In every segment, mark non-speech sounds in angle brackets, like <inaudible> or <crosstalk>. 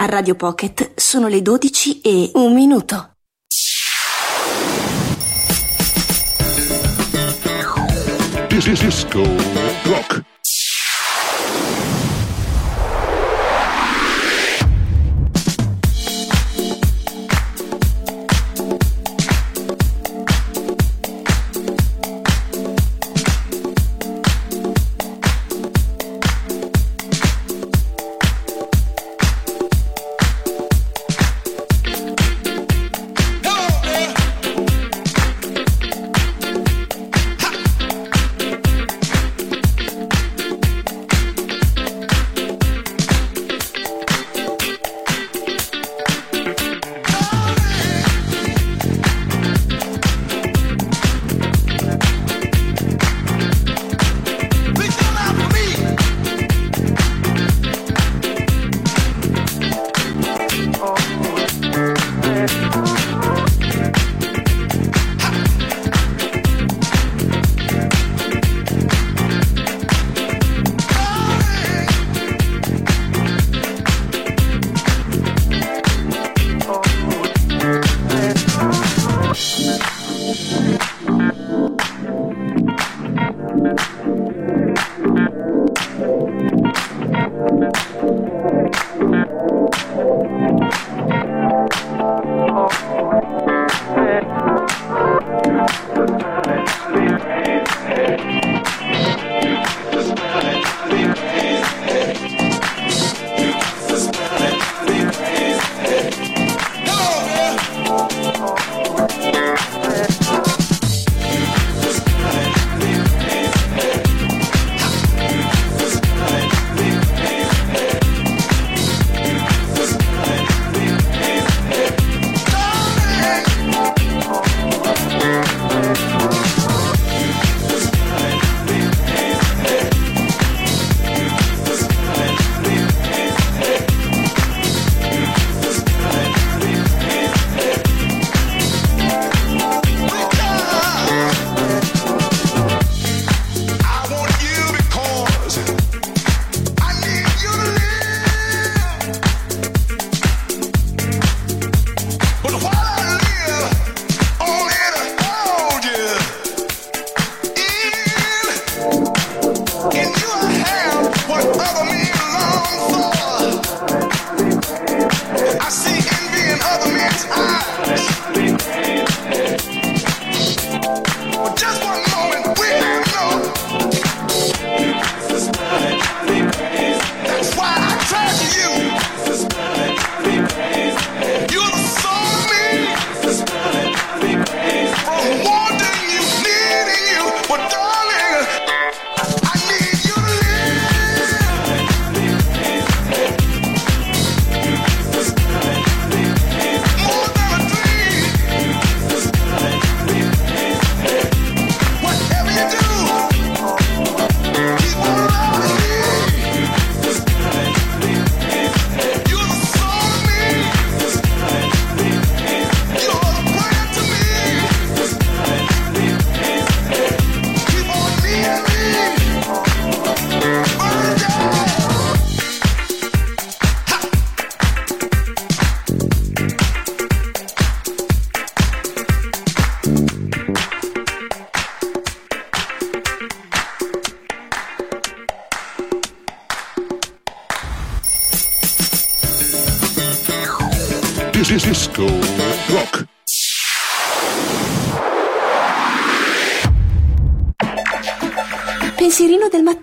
A Radio Pocket sono le 12 e un minuto. Disco Rock.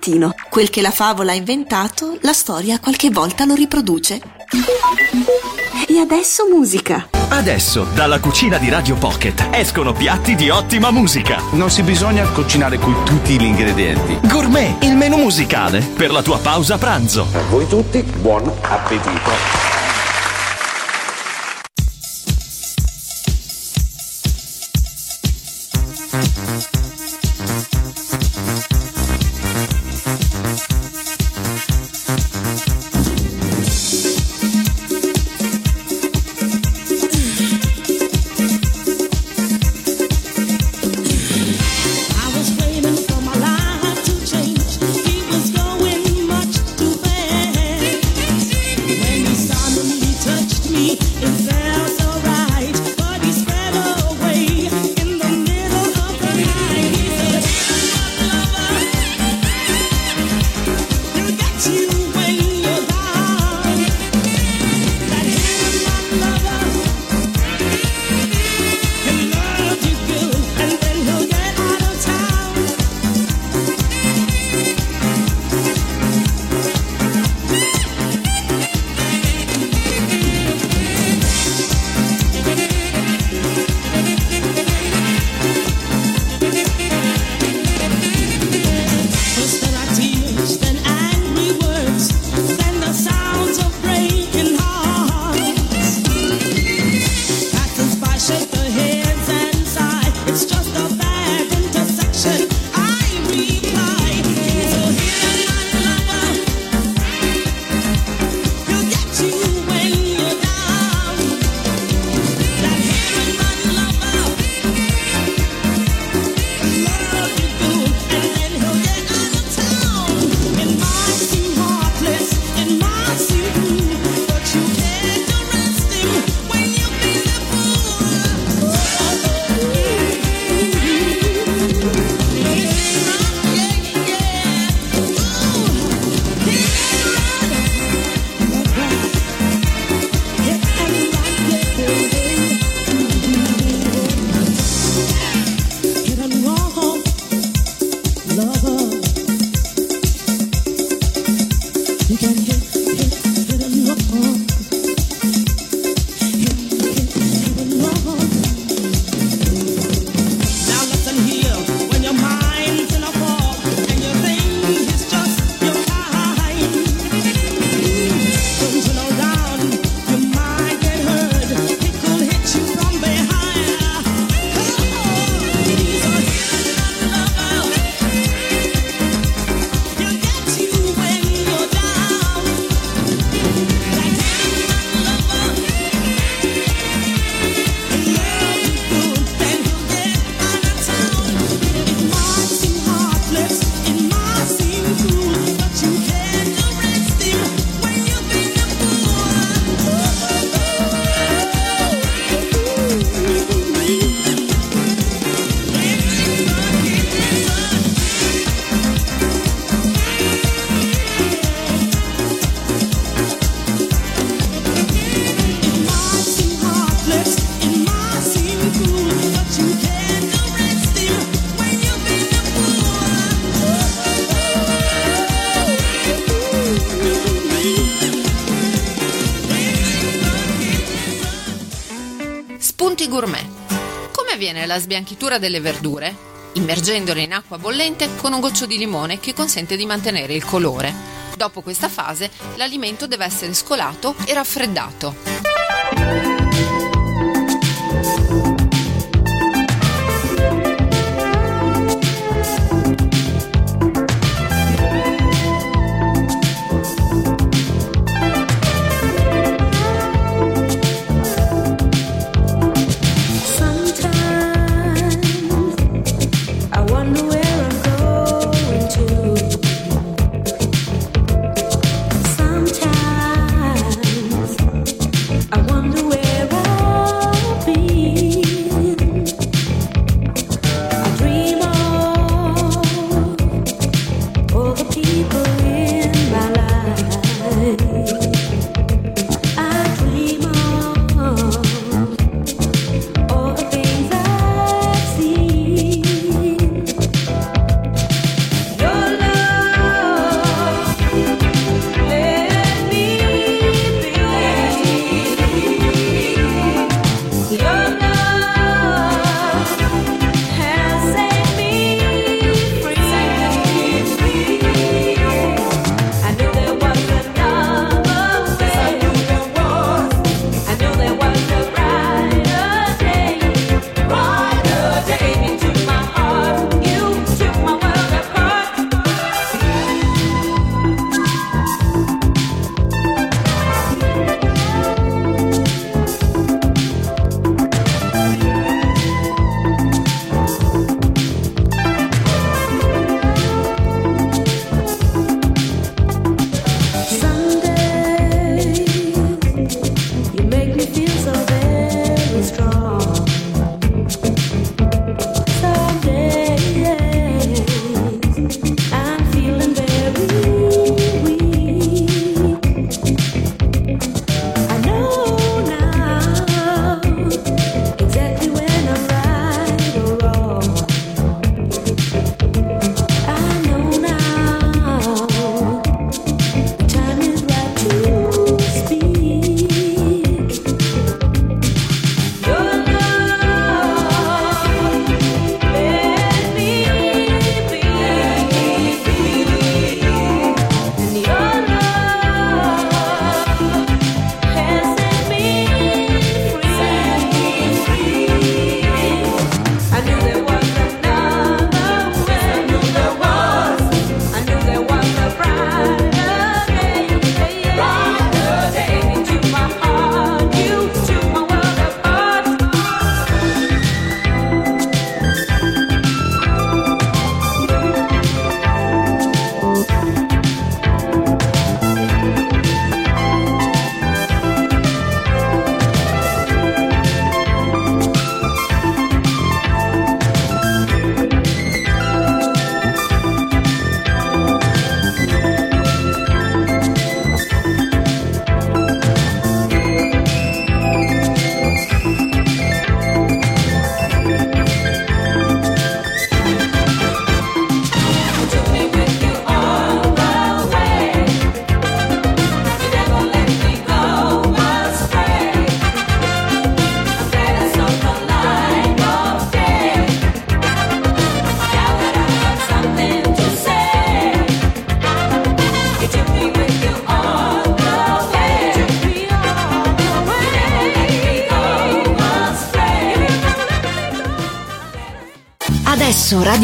Mattino. Quel che la favola ha inventato, la storia qualche volta lo riproduce. E adesso musica. Adesso, dalla cucina di Radio Pocket, escono piatti di ottima musica. Non si bisogna cucinare con tutti gli ingredienti. Gourmet, il menù musicale per la tua pausa pranzo. A voi tutti, buon appetito. la sbianchitura delle verdure immergendole in acqua bollente con un goccio di limone che consente di mantenere il colore. Dopo questa fase l'alimento deve essere scolato e raffreddato.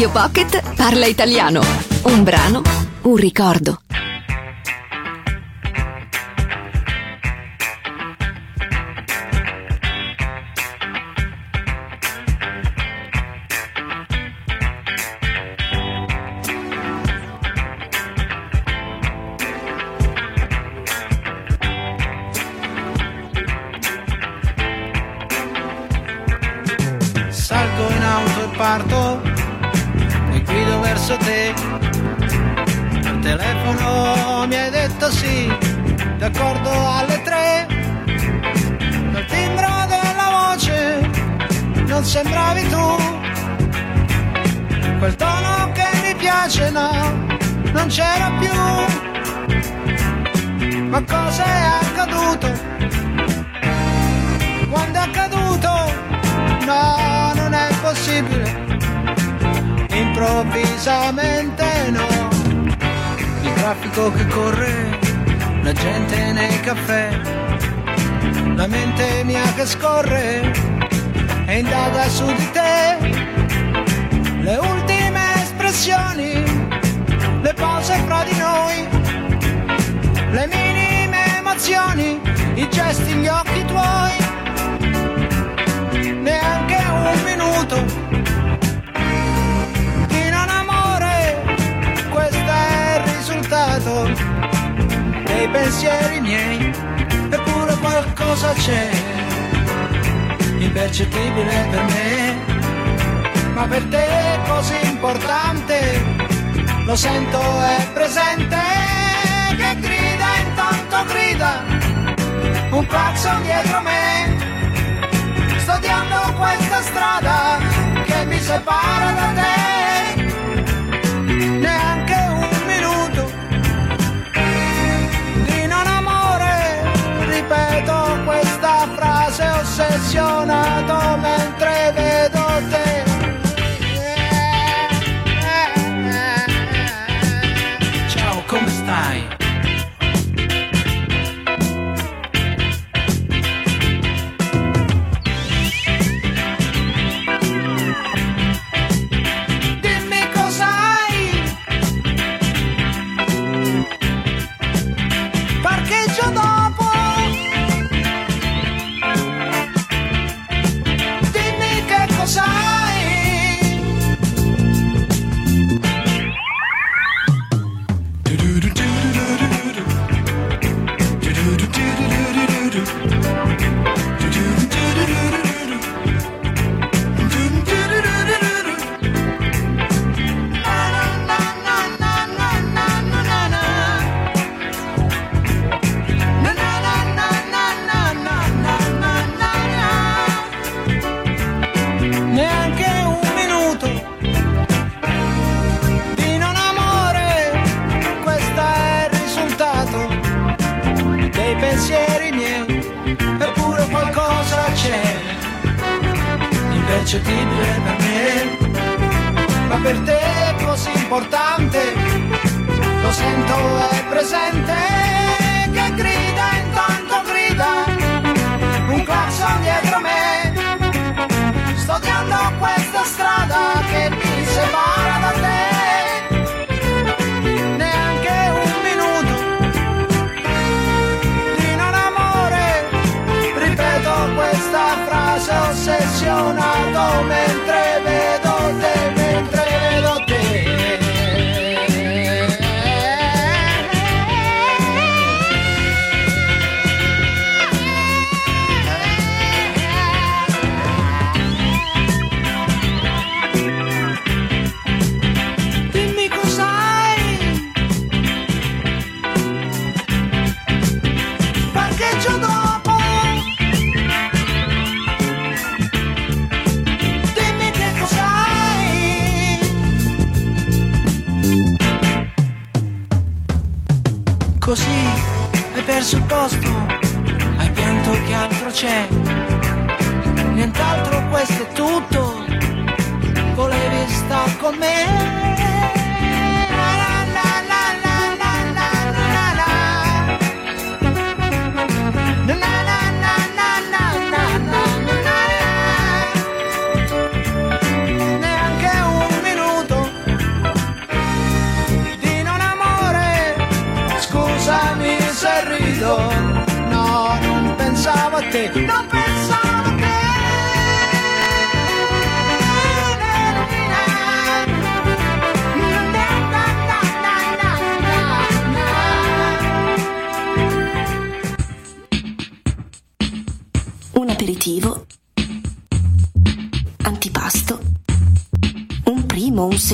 Radio Pocket parla italiano. Un brano, un ricordo.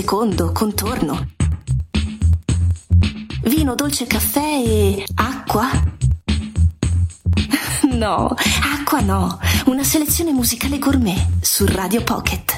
secondo, contorno. Vino, dolce caffè e acqua? <laughs> No, acqua no, una selezione musicale gourmet su Radio Pocket.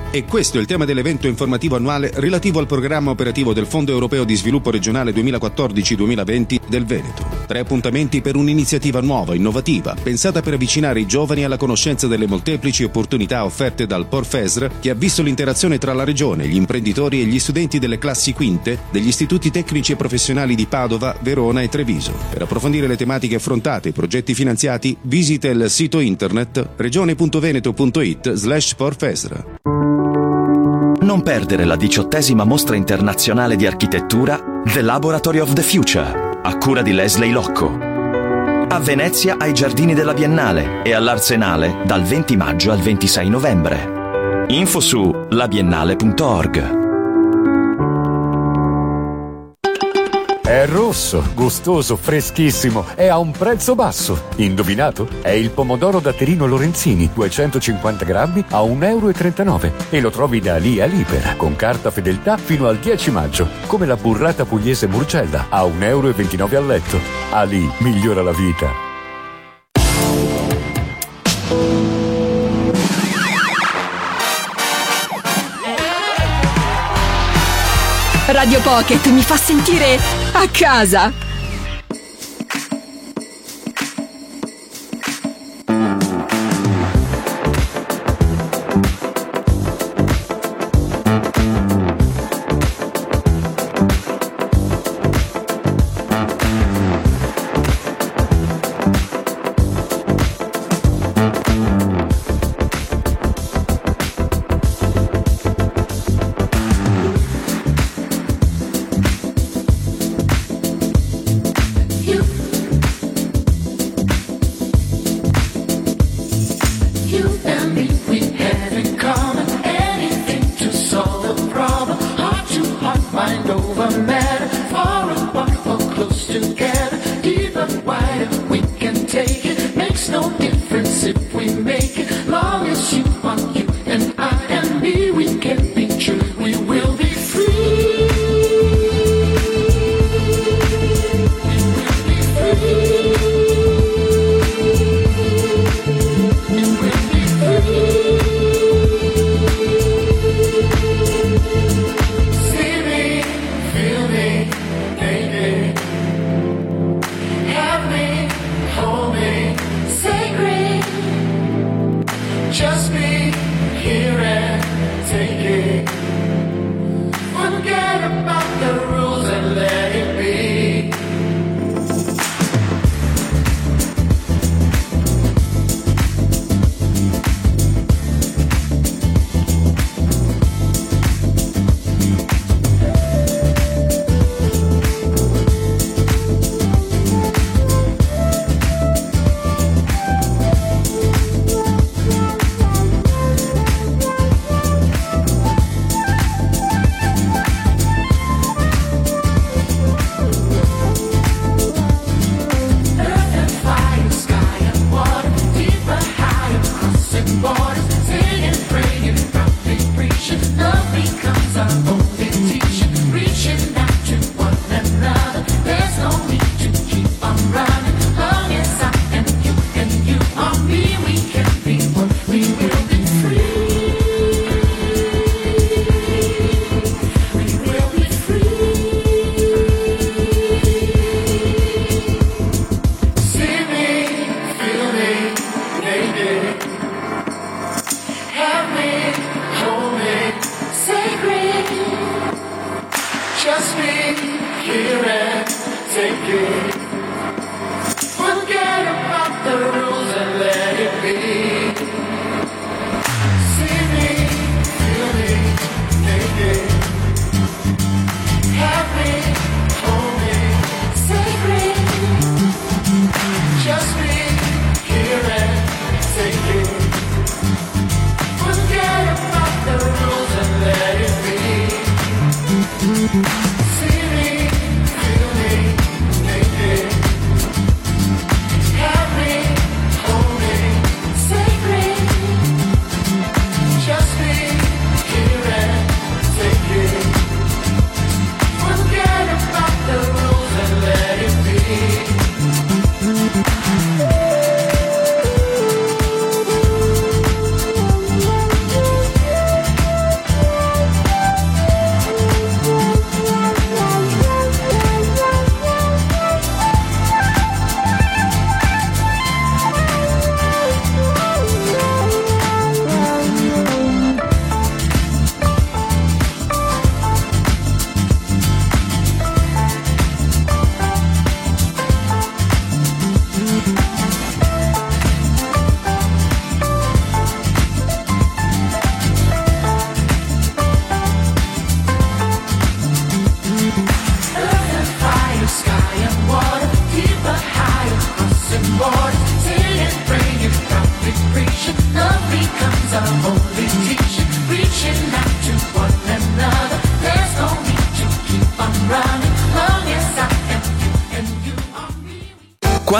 e questo è il tema dell'evento informativo annuale relativo al programma operativo del Fondo Europeo di Sviluppo Regionale 2014-2020 del Veneto. Tre appuntamenti per un'iniziativa nuova, innovativa, pensata per avvicinare i giovani alla conoscenza delle molteplici opportunità offerte dal Porfesr che ha visto l'interazione tra la regione, gli imprenditori e gli studenti delle classi quinte degli istituti tecnici e professionali di Padova, Verona e Treviso. Per approfondire le tematiche affrontate e i progetti finanziati, visita il sito internet regione.veneto.it slash porfesr. Non perdere la diciottesima mostra internazionale di architettura The Laboratory of the Future, a cura di Leslie Locco. A Venezia ai Giardini della Biennale e all'Arsenale dal 20 maggio al 26 novembre. Info su labiennale.org. È rosso, gustoso, freschissimo e a un prezzo basso. Indovinato? È il pomodoro datterino Lorenzini, 250 grammi a 1,39 euro. E lo trovi da lì a Libera, con carta fedeltà fino al 10 maggio, come la burrata pugliese Murcella a 1,29 euro al letto. Ali migliora la vita. Radio Pocket mi fa sentire a casa.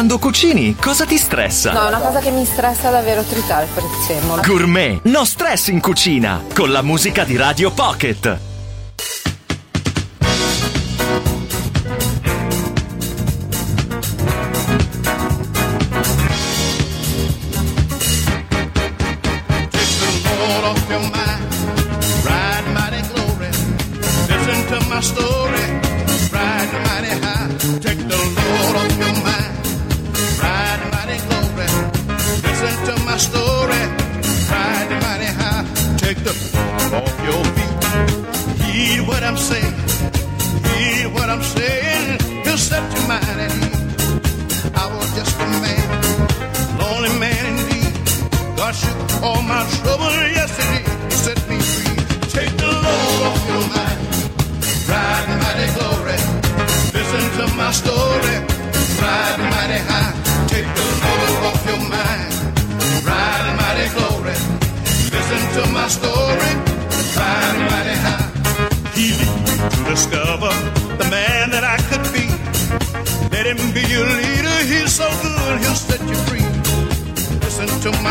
Quando cucini, cosa ti stressa? No, è una cosa che mi stressa davvero tritare il prezzemolo. Gourmet, no stress in cucina, con la musica di Radio Pocket. Shook all my trouble yesterday, set me free. Take the load off your mind, ride mighty glory. Listen to my story, ride mighty high. Take the load off your mind, ride mighty glory. Listen to my story, ride mighty high. Healing to discover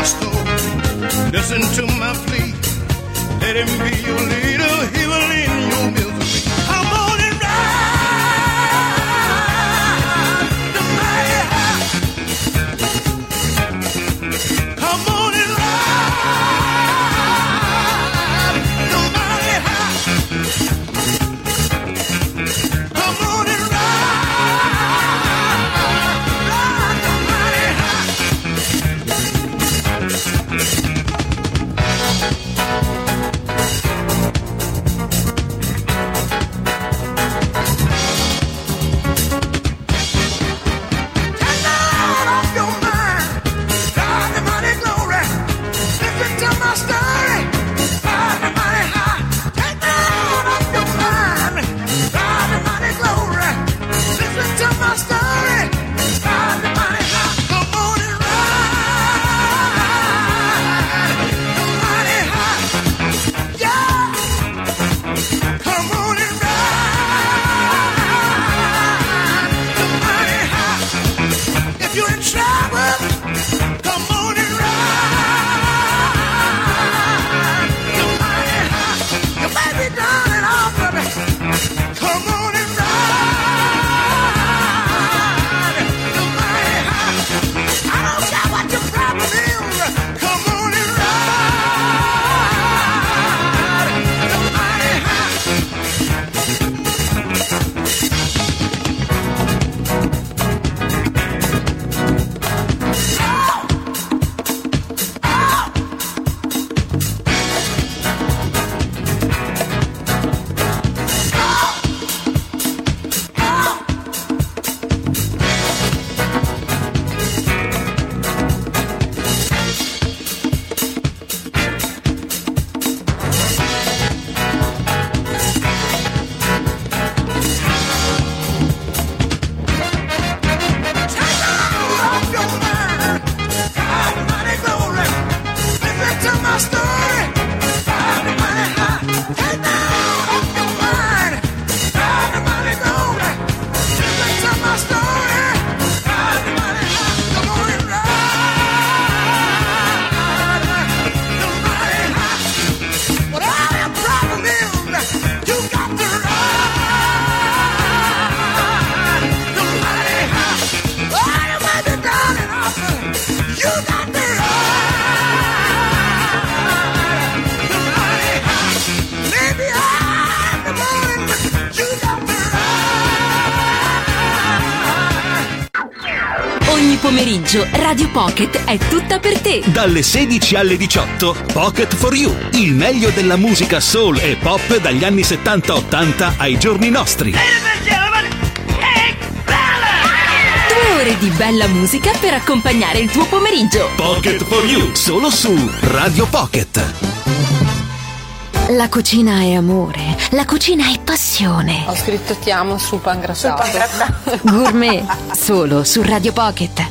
my listen to my plea. Let him be your leader, he will end pomeriggio Radio Pocket è tutta per te. Dalle 16 alle 18, Pocket for You, il meglio della musica soul e pop dagli anni 70-80 ai giorni nostri. Due ore di bella musica per accompagnare il tuo pomeriggio. Pocket for You, solo su Radio Pocket. La cucina è amore, la cucina è passione. Ho scritto ti amo sul pangrattato. Gourmet, solo su Radio Pocket.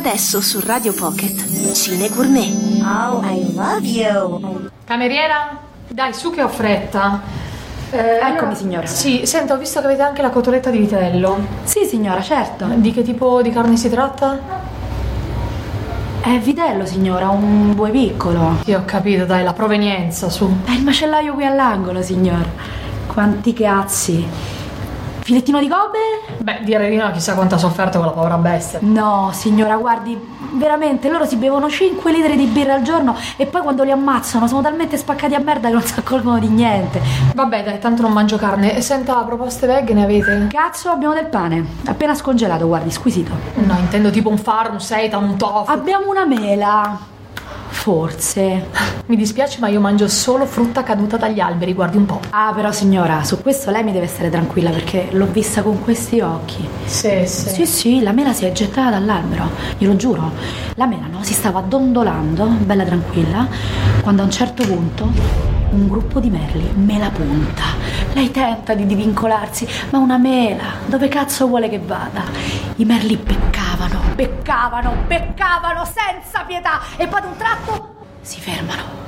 adesso su Radio Pocket, Cine Gourmet. Oh, I love you. Cameriera, dai, su che ho fretta. Eccomi, signora. Sì, senta, ho visto che avete anche la cotoletta di vitello. Sì, signora, certo. Di che tipo di carne si tratta? È vitello, signora, un bue piccolo. Sì, ho capito, dai, la provenienza, su. È il macellaio qui all'angolo, signora. Quanti cazzi. Filettino di? Beh, dire di no, chissà quanta sofferta quella povera bestia. No, signora, guardi, veramente, loro si bevono 5 litri di birra al giorno e poi quando li ammazzano sono talmente spaccati a merda che non si accorgono di niente. Vabbè, dai, tanto non mangio carne. Senta, proposte veghe ne avete? Cazzo, abbiamo del pane. Appena scongelato, guardi, squisito. No, intendo tipo un faro, un seitan, un tofu. Abbiamo una mela. Forse. Mi dispiace, ma io mangio solo frutta caduta dagli alberi, guardi un po'. Ah, però signora, su questo lei mi deve stare tranquilla perché l'ho vista con questi occhi. Sì, sì. Sì, sì, la mela si è gettata dall'albero, glielo giuro. La mela no, si stava dondolando, bella tranquilla, quando a un certo punto un gruppo di merli me la punta. Lei tenta di divincolarsi, ma una mela, dove cazzo vuole che vada? I merli peccavano, peccavano, peccavano senza pietà e poi ad un tratto si fermano.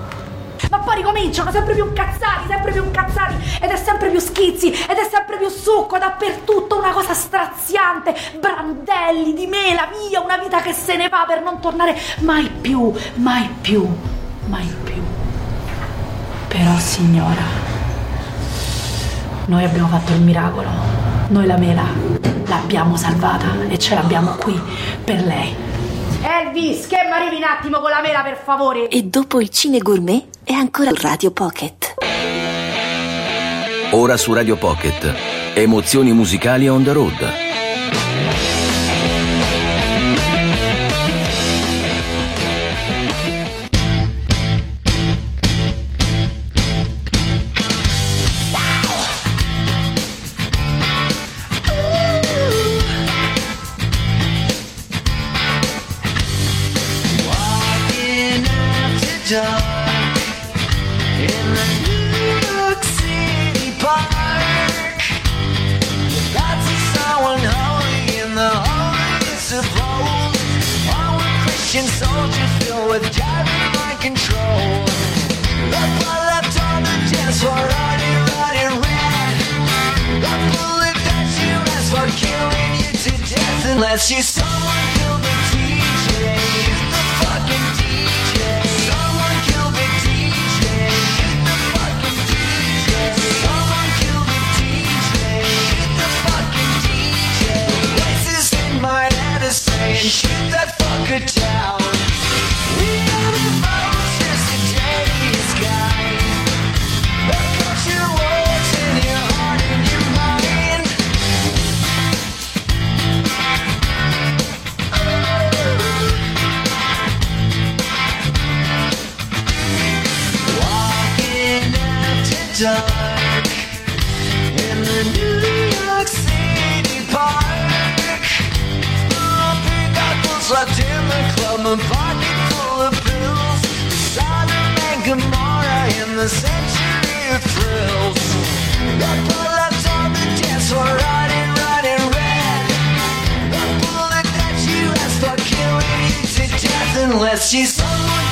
Ma poi ricominciano sempre più incazzati, sempre più incazzati ed è sempre più schizzi ed è sempre più succo dappertutto, una cosa straziante, brandelli di mela, via, una vita che se ne va per non tornare mai più, mai più, mai più. Però signora, noi abbiamo fatto il miracolo, noi la mela l'abbiamo salvata e ce l'abbiamo qui per lei. Elvis, che mi arrivi un attimo con la mela per favore? E dopo il Cine Gourmet è ancora Radio Pocket. Ora su Radio Pocket. Emozioni musicali on the road. Unless you someone dark in the New York City park. Oh, pink apples left in the club, a pocket full of pills. Sodom and Gomorrah in the century of thrills. The blood left on the dance floor, running, running red. The bullet that you asked for killing you to death unless you someone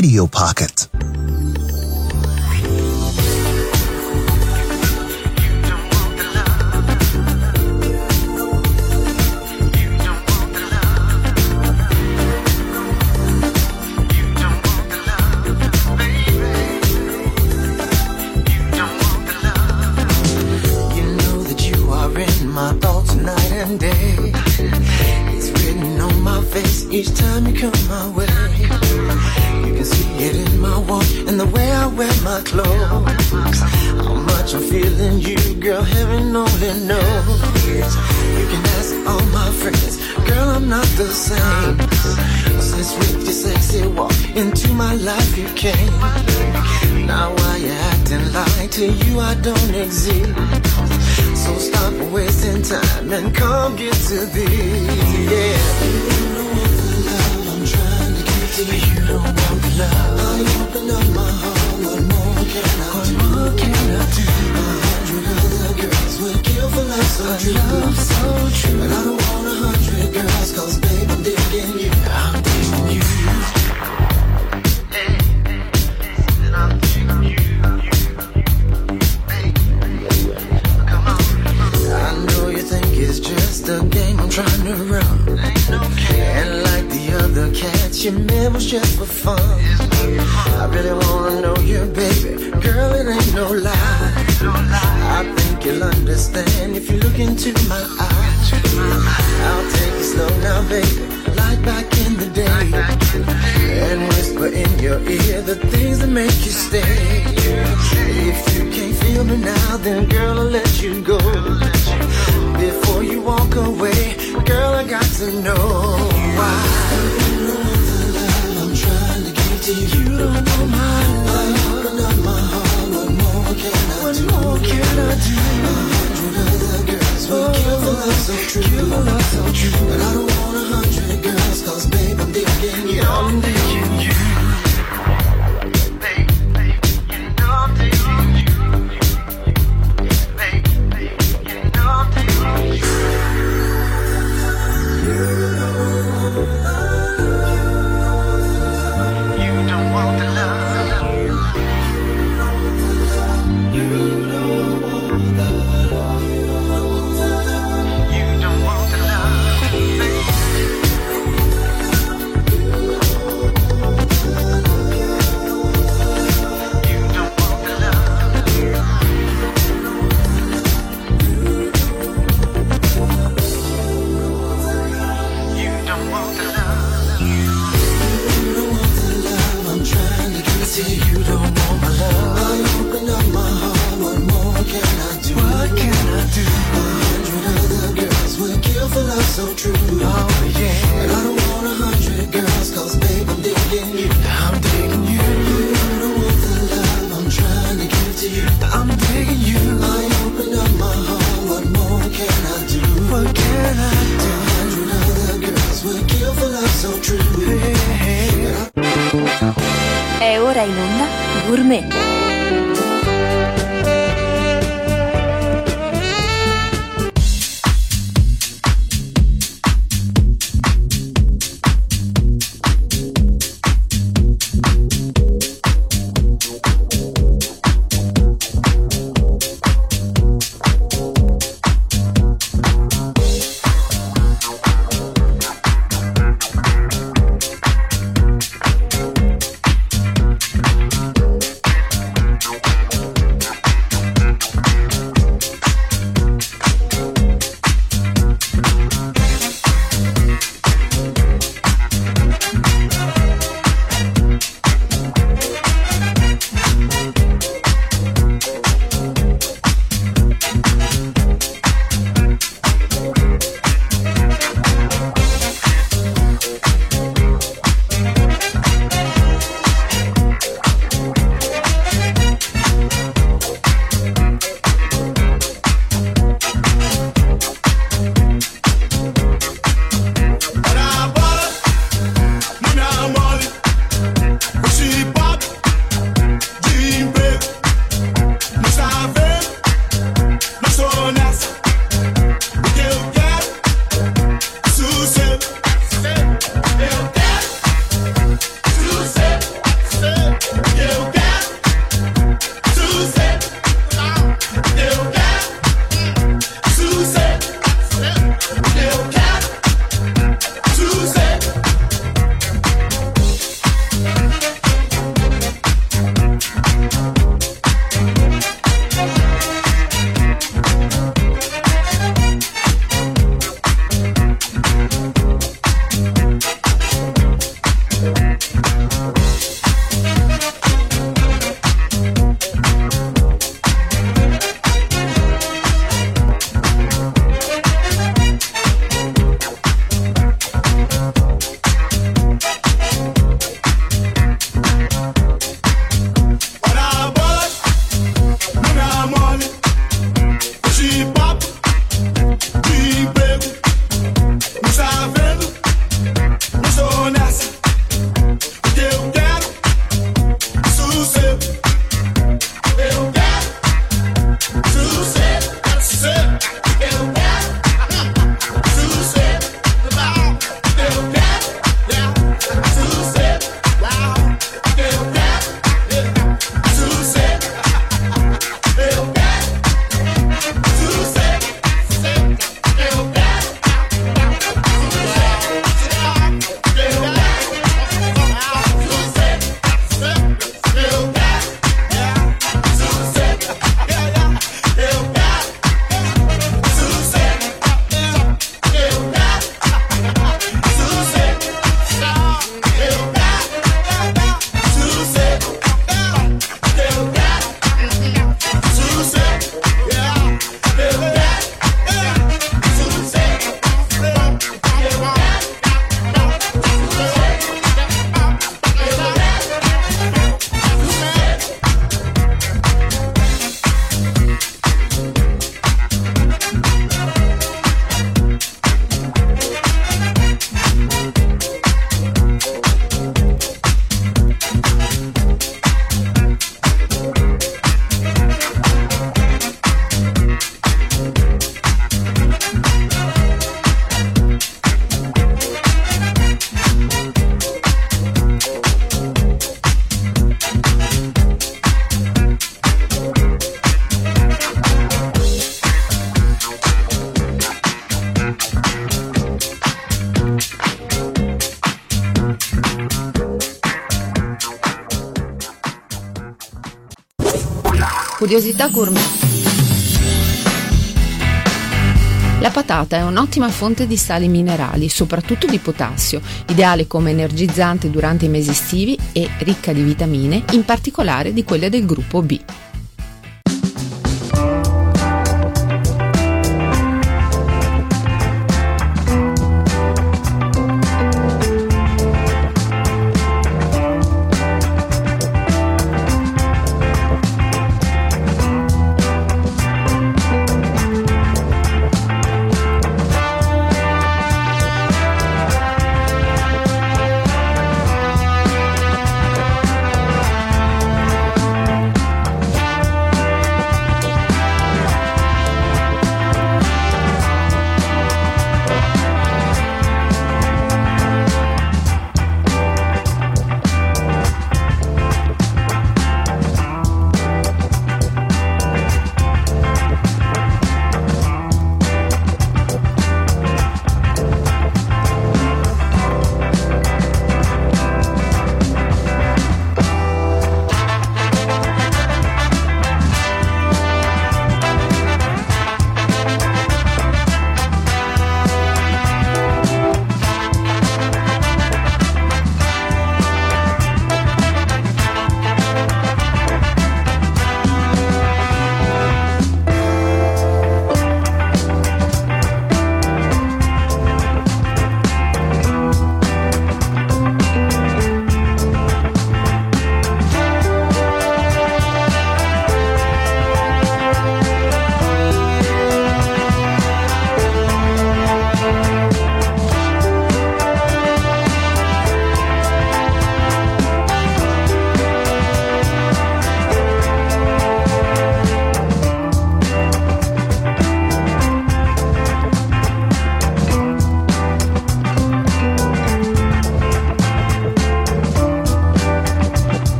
Radio to this. Curiosità gourmet. La patata è un'ottima fonte di sali minerali, soprattutto di potassio, ideale come energizzante durante i mesi estivi e ricca di vitamine, in particolare di quelle del gruppo B.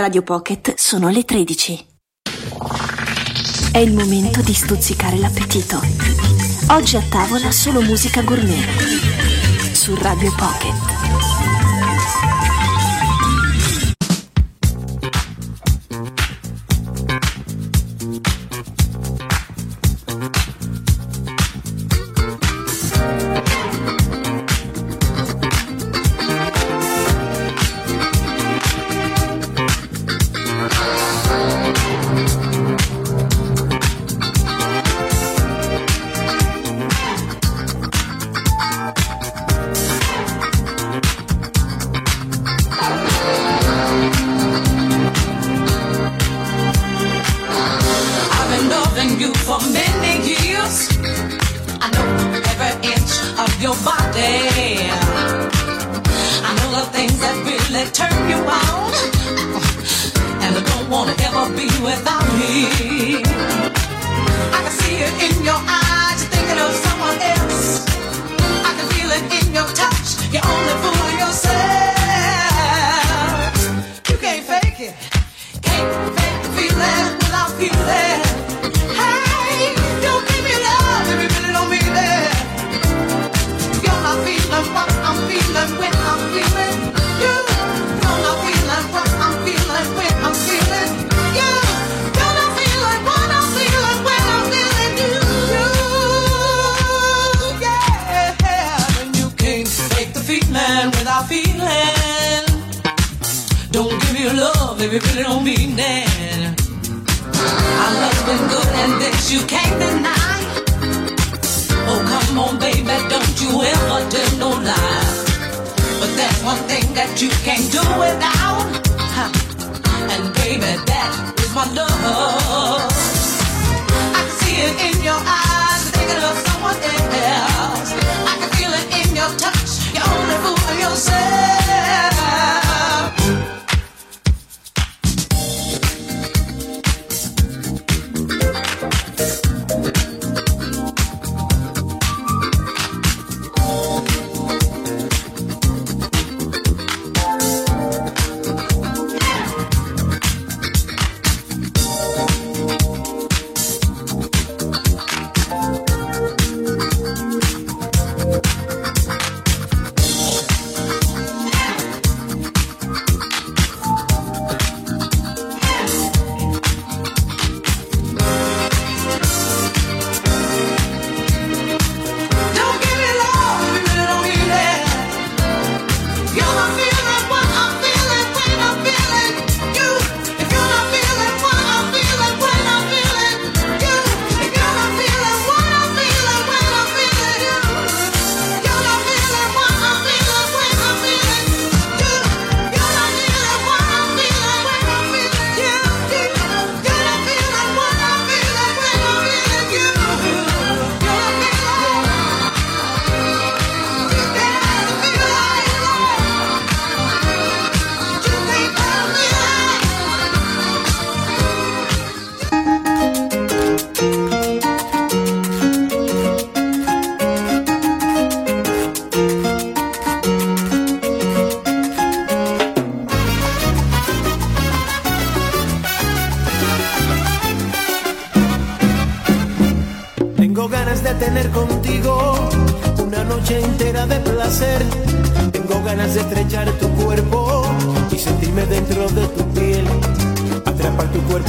Radio Pocket sono le 13. È il momento di stuzzicare l'appetito. Oggi a tavola solo musica gourmet. Su Radio Pocket.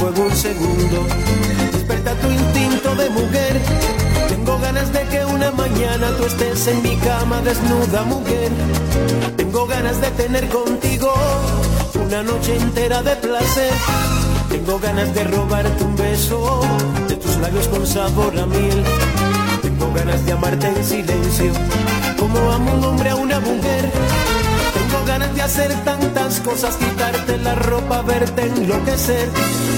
juego un segundo. Desperta tu instinto de mujer. Tengo ganas de que una mañana tú estés en mi cama desnuda, mujer. Tengo ganas de tener contigo una noche entera de placer. Tengo ganas de robarte un beso de tus labios con sabor a miel. Tengo ganas de amarte en silencio, como amo un hombre a una mujer tengo ganas de hacer tantas cosas, quitarte la ropa, verte enloquecer.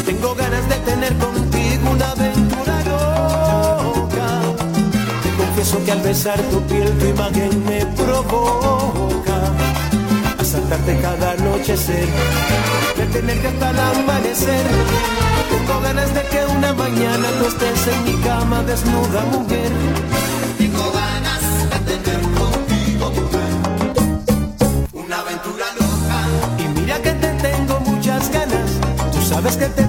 Tengo ganas de tener contigo una aventura loca. Te confieso que al besar tu piel tu imagen me provoca. A saltarte cada anochecer, de tenerte hasta el amanecer. Tengo ganas de que una mañana tú estés en mi cama desnuda, mujer. Tengo ganas de tener contigo tu mujer. Sabes que te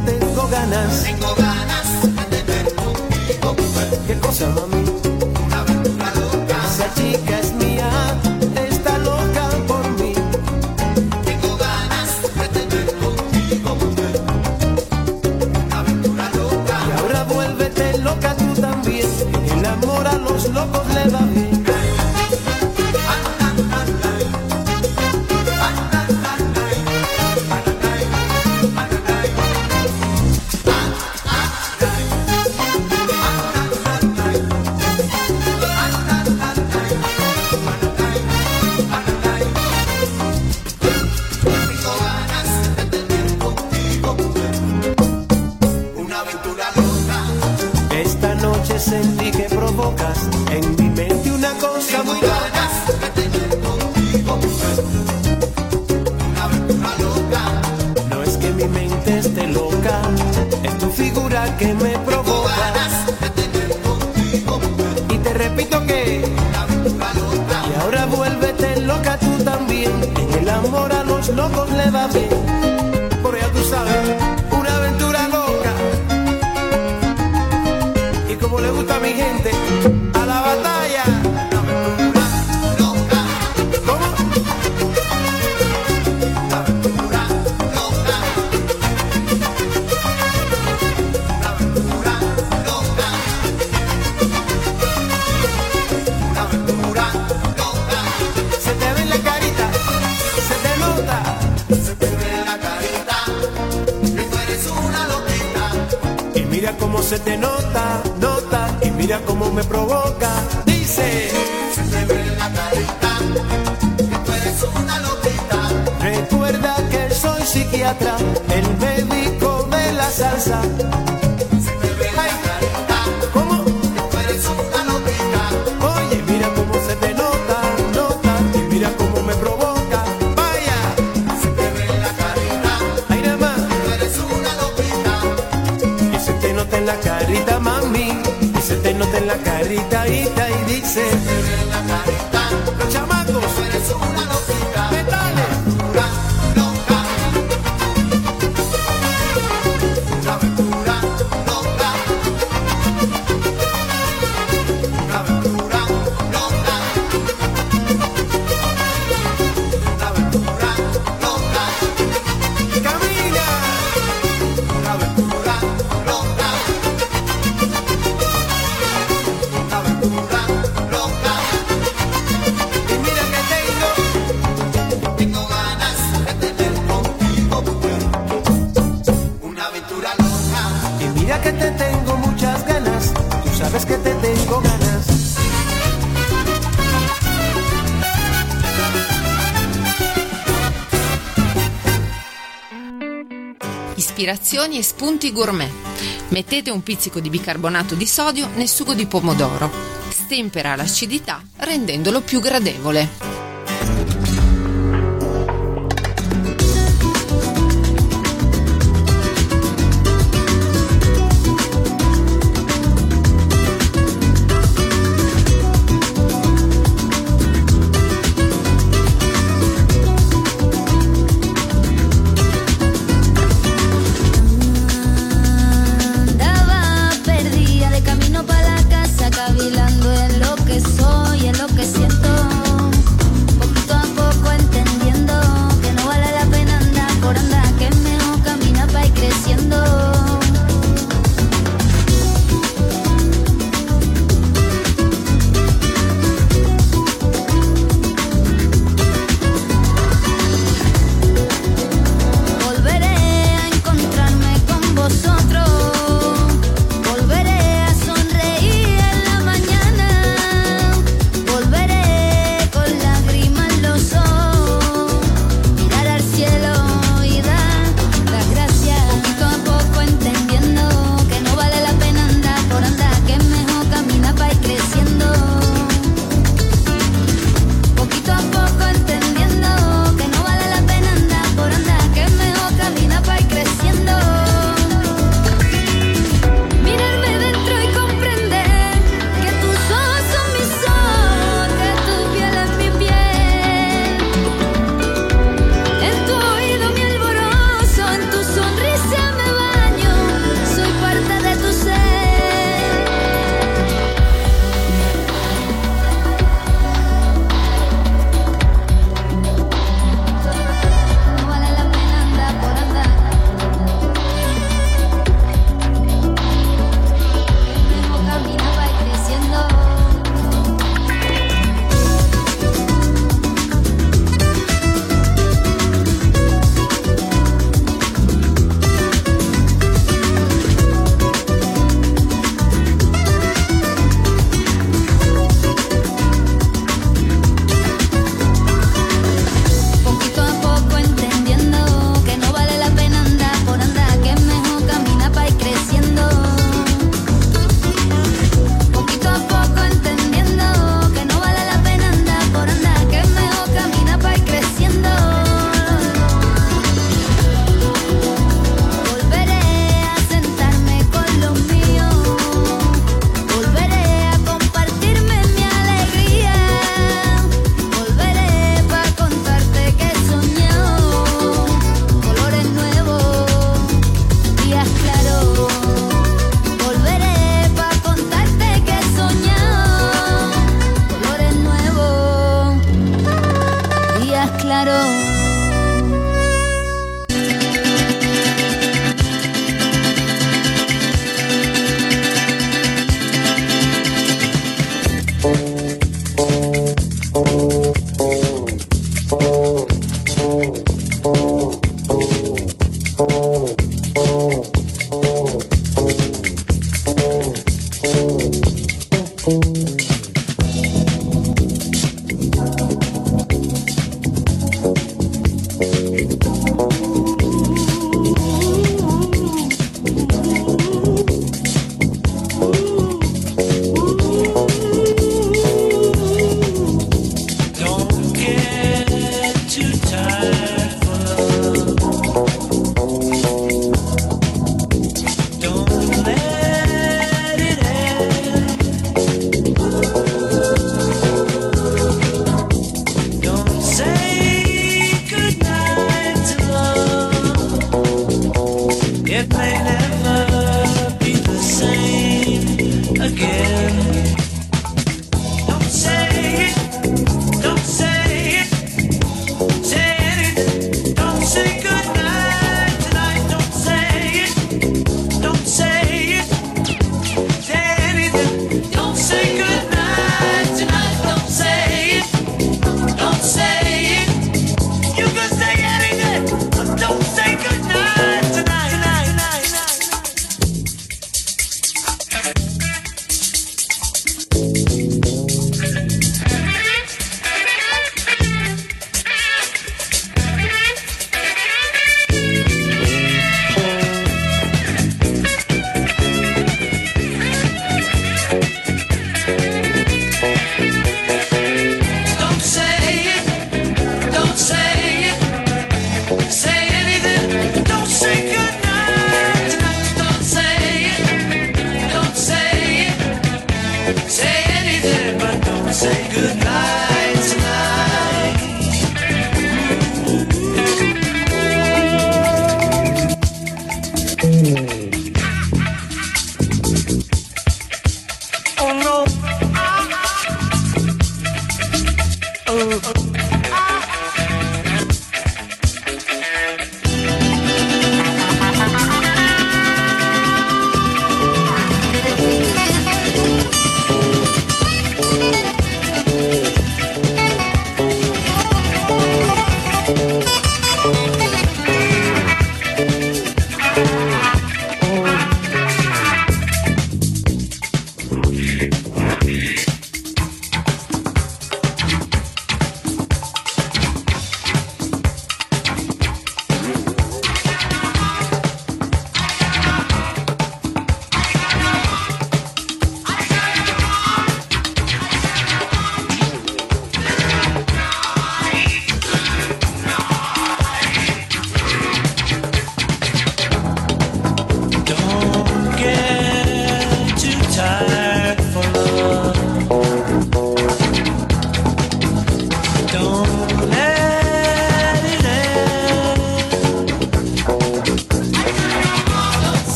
creazioni e spunti gourmet. Mettete un pizzico di bicarbonato di sodio nel sugo di pomodoro. Stempera l'acidità rendendolo più gradevole. claro.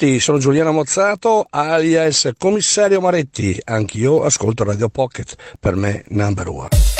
tutti, sono Giuliano Mozzato, alias Commissario Maretti. Anch'io ascolto Radio Pocket, per me number one.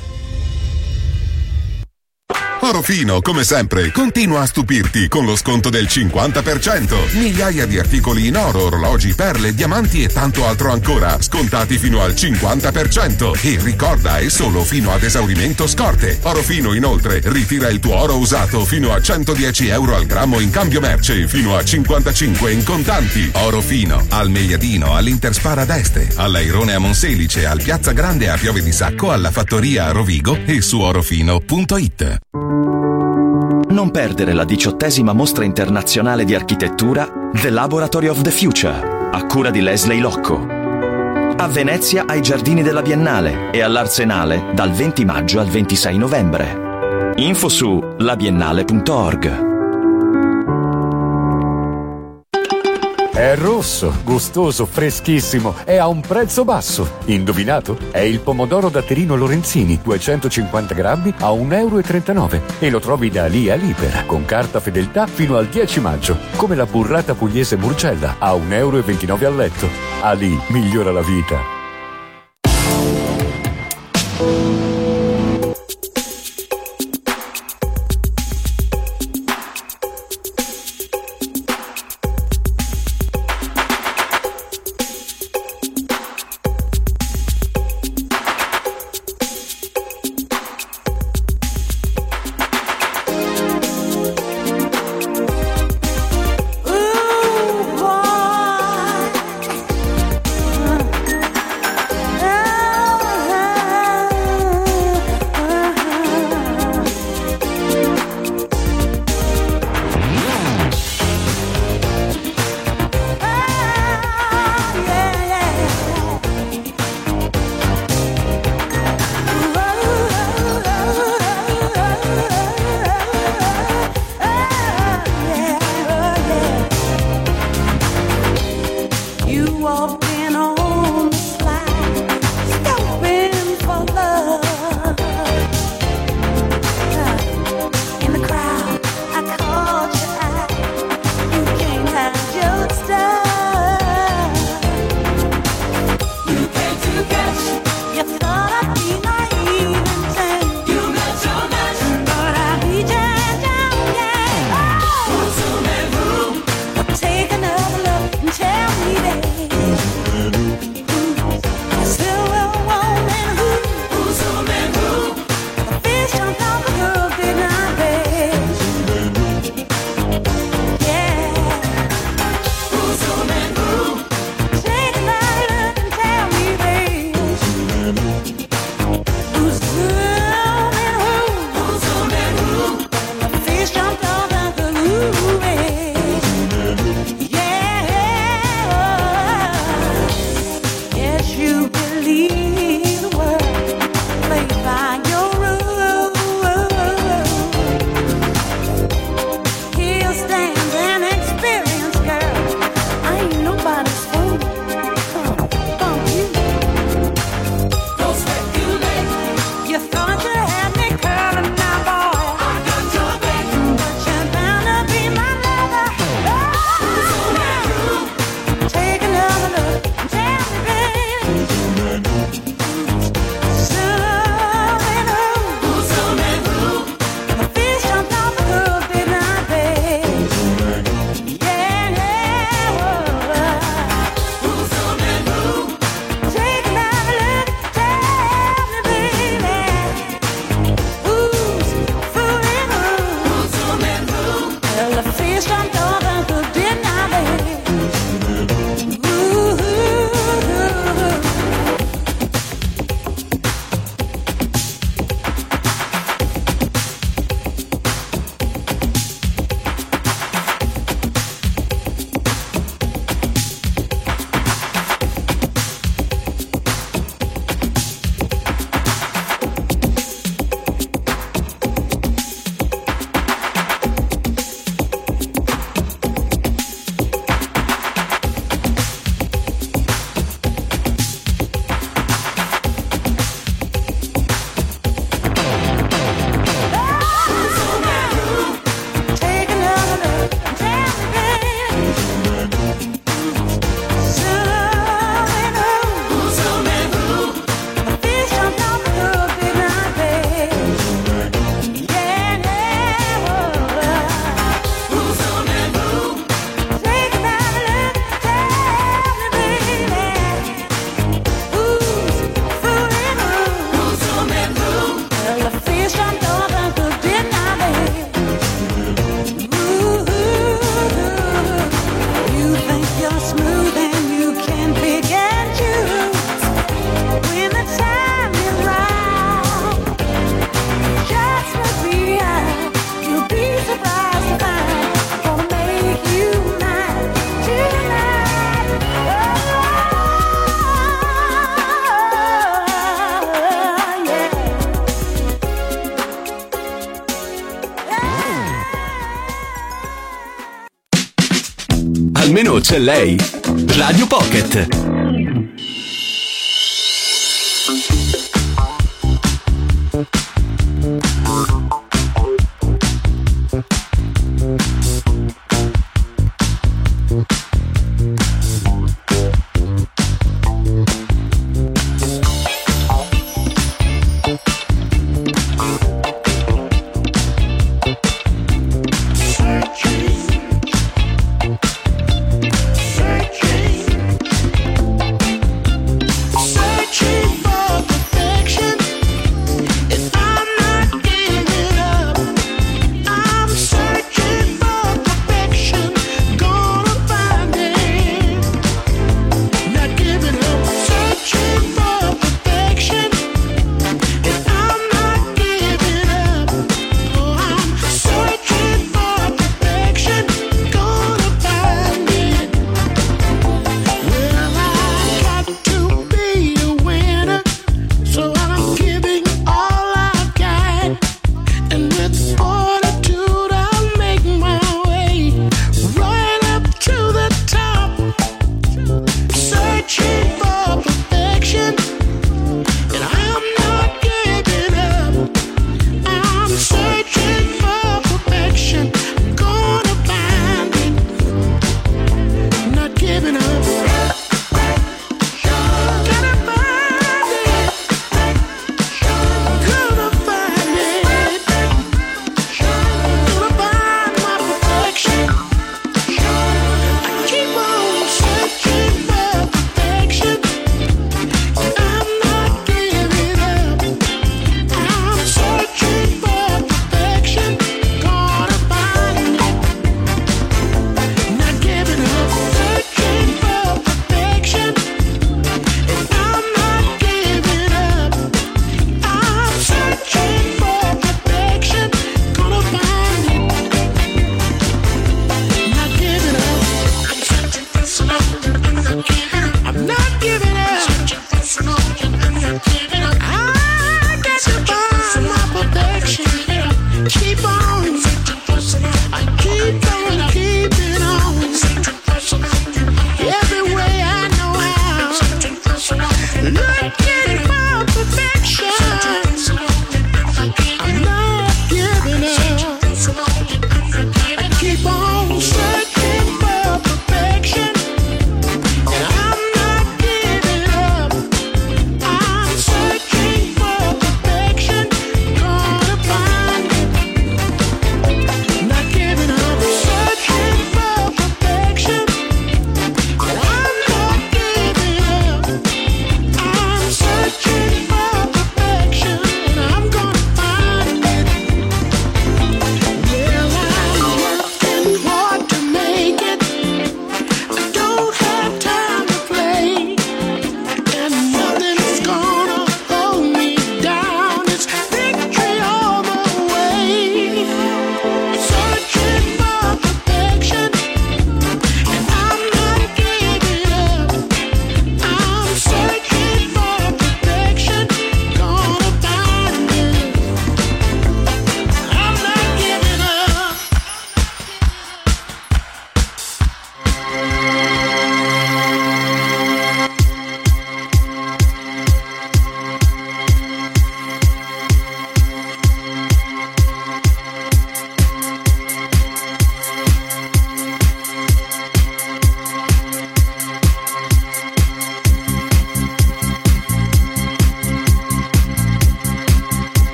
Orofino, come sempre, continua a stupirti con lo sconto del 50%. Migliaia di articoli in oro, orologi, perle, diamanti e tanto altro ancora, scontati fino al 50%. E ricorda, è solo fino ad esaurimento scorte. Orofino, inoltre, ritira il tuo oro usato fino a 110 euro al grammo in cambio merce, fino a 55 in contanti. Orofino, al Meiadino, all'Interspara d'Este, all'Airone a Monselice, al Piazza Grande a Piove di Sacco, alla Fattoria a Rovigo e su orofino.it. Non perdere la diciottesima mostra internazionale di architettura The Laboratory of the Future, a cura di Leslie Locco. A Venezia ai Giardini della Biennale e all'Arsenale dal 20 maggio al 26 novembre. Info su labiennale.org. È rosso, gustoso, freschissimo e a un prezzo basso. Indovinato? È il pomodoro datterino Lorenzini, 250 grammi a 1,39 euro. E lo trovi da lì a Libera, con carta fedeltà fino al 10 maggio. Come la burrata pugliese Murcella, a 1,29 euro al letto. Ali migliora la vita. Almeno c'è lei. Radio Pocket.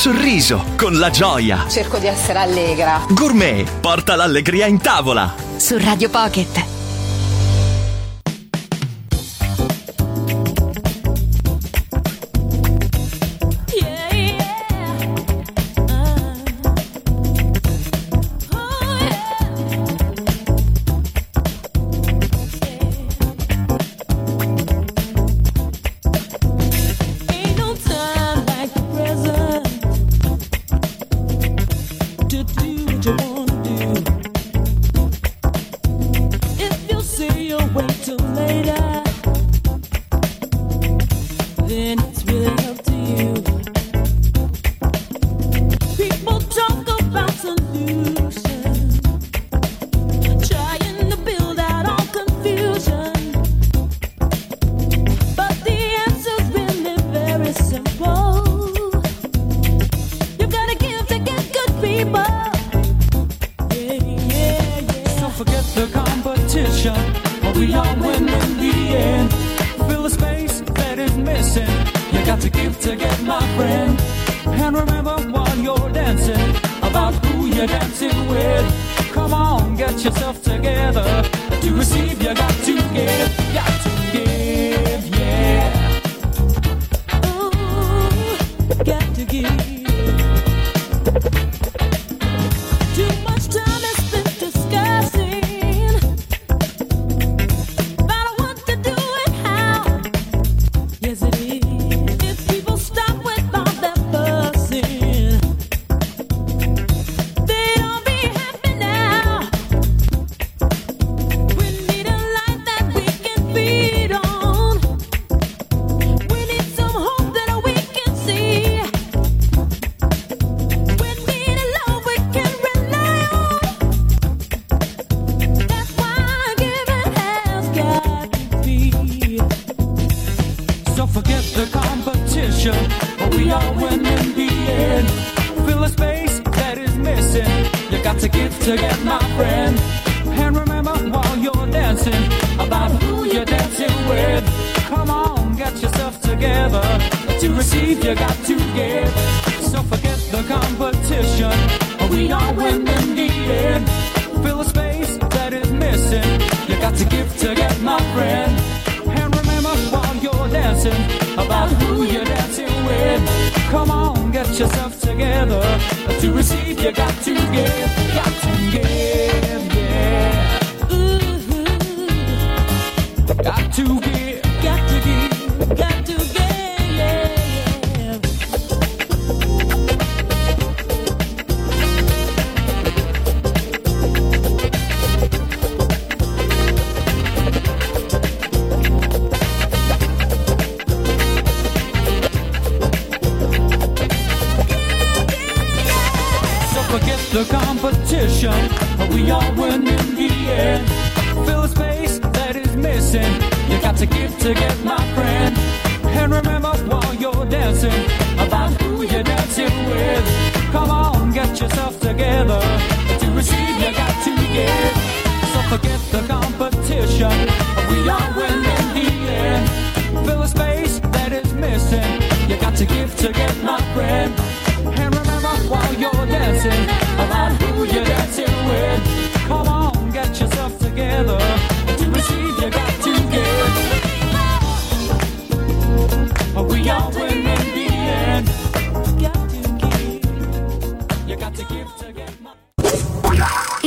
sorriso, con la gioia. Cerco di essere allegra. Gourmet, porta l'allegria in tavola. Su Radio Pocket.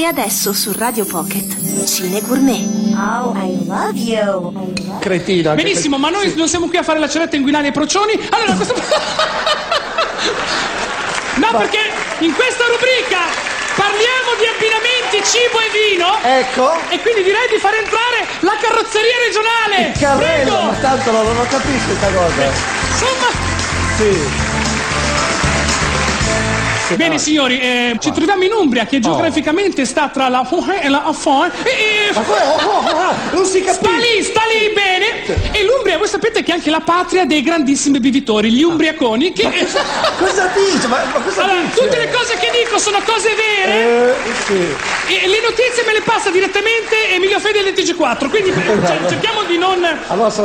Adesso su Radio Pocket, Cine Gourmet. Oh, I love you. I love. Cretina. Benissimo, ma noi sì. non siamo qui a fare la ceretta inguinale ai procioni. Allora, questo... <laughs> no, ma... perché in questa rubrica parliamo di abbinamenti cibo e vino. Ecco. E quindi direi di far entrare la carrozzeria regionale. Il carrello, Prego. ma tanto non lo capisco questa cosa. Insomma. Sì. Bene signori, eh, ci troviamo in Umbria che geograficamente sta tra la Foin e la Afon e... Ma come- oh, oh, oh, non si capisce. Sta lì, sta lì bene. E l'Umbria, voi sapete che è anche la patria dei grandissimi bevitori, gli umbriaconi che... Cosa dice? Ma, ma cosa Allora, dice? tutte le cose che dico sono cose vere. Eh, sì. E le notizie me le passa direttamente Emilio Fede del TG4, quindi eh, <laughs> cioè, cerchiamo di non,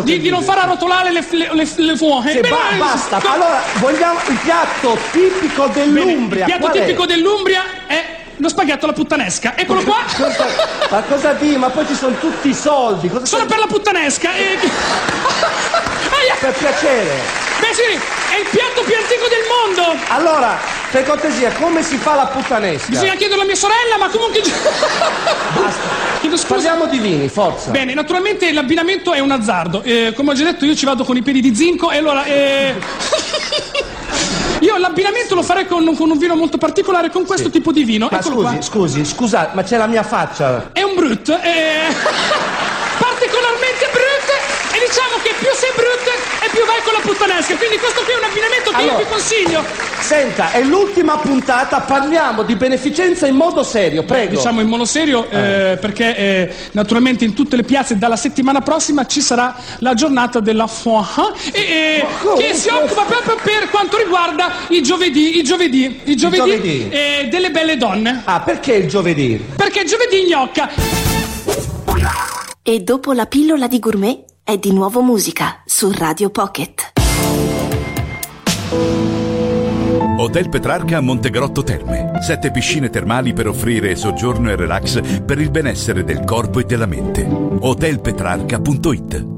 di, di non far arrotolare le, le, le, le fuoche. Sì, ba- basta. <laughs> Allora, vogliamo il piatto tipico dell'Umbria. Il piatto tipico dell'Umbria è lo spaghetto alla puttanesca. Eccolo qua. Ma cosa di? Ma poi ci sono tutti i soldi. Cosa Sono per la puttanesca. E... <laughs> Per piacere. Beh sì, è il piatto più antico del mondo. Allora, per cortesia, come si fa la puttanesca? Bisogna chiederlo a mia sorella, ma comunque... <laughs> Chiedo scusa. Parliamo di vini, forza. Bene, naturalmente l'abbinamento è un azzardo. Eh, come ho già detto, io ci vado con i piedi di zinco e allora. eh, <laughs> Io l'abbinamento lo farei con, con un vino molto particolare, con questo tipo di vino. Ma Eccolo scusi, qua. scusi, scusa, ma c'è la mia faccia. È un brut. eh, <laughs> particolarmente brut. E diciamo che più sei brut e più vai con la puttanesca. Quindi questo qui è un abbinamento che Allora. io vi consiglio. Senta, è l'ultima puntata, parliamo di beneficenza in modo serio, prego. Diciamo in modo serio, eh, perché eh, naturalmente in tutte le piazze dalla settimana prossima ci sarà la giornata della foie e, eh, che si occupa proprio per quanto riguarda i giovedì, i giovedì, i giovedì, giovedì. eh, delle belle donne. Ah, perché il giovedì? Perché giovedì gnocca. E dopo la pillola di gourmet è di nuovo musica su Radio Pocket. Hotel Petrarca Montegrotto Terme. Sette piscine termali per offrire soggiorno e relax per il benessere del corpo e della mente. Hotelpetrarca.it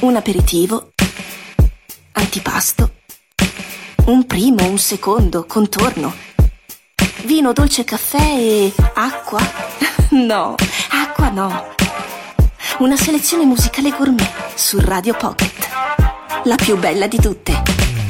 Un aperitivo, antipasto, un primo, un secondo, contorno, vino, dolce caffè e acqua? <laughs> No, acqua no. Una selezione musicale gourmet su Radio Pocket. La più bella di tutte.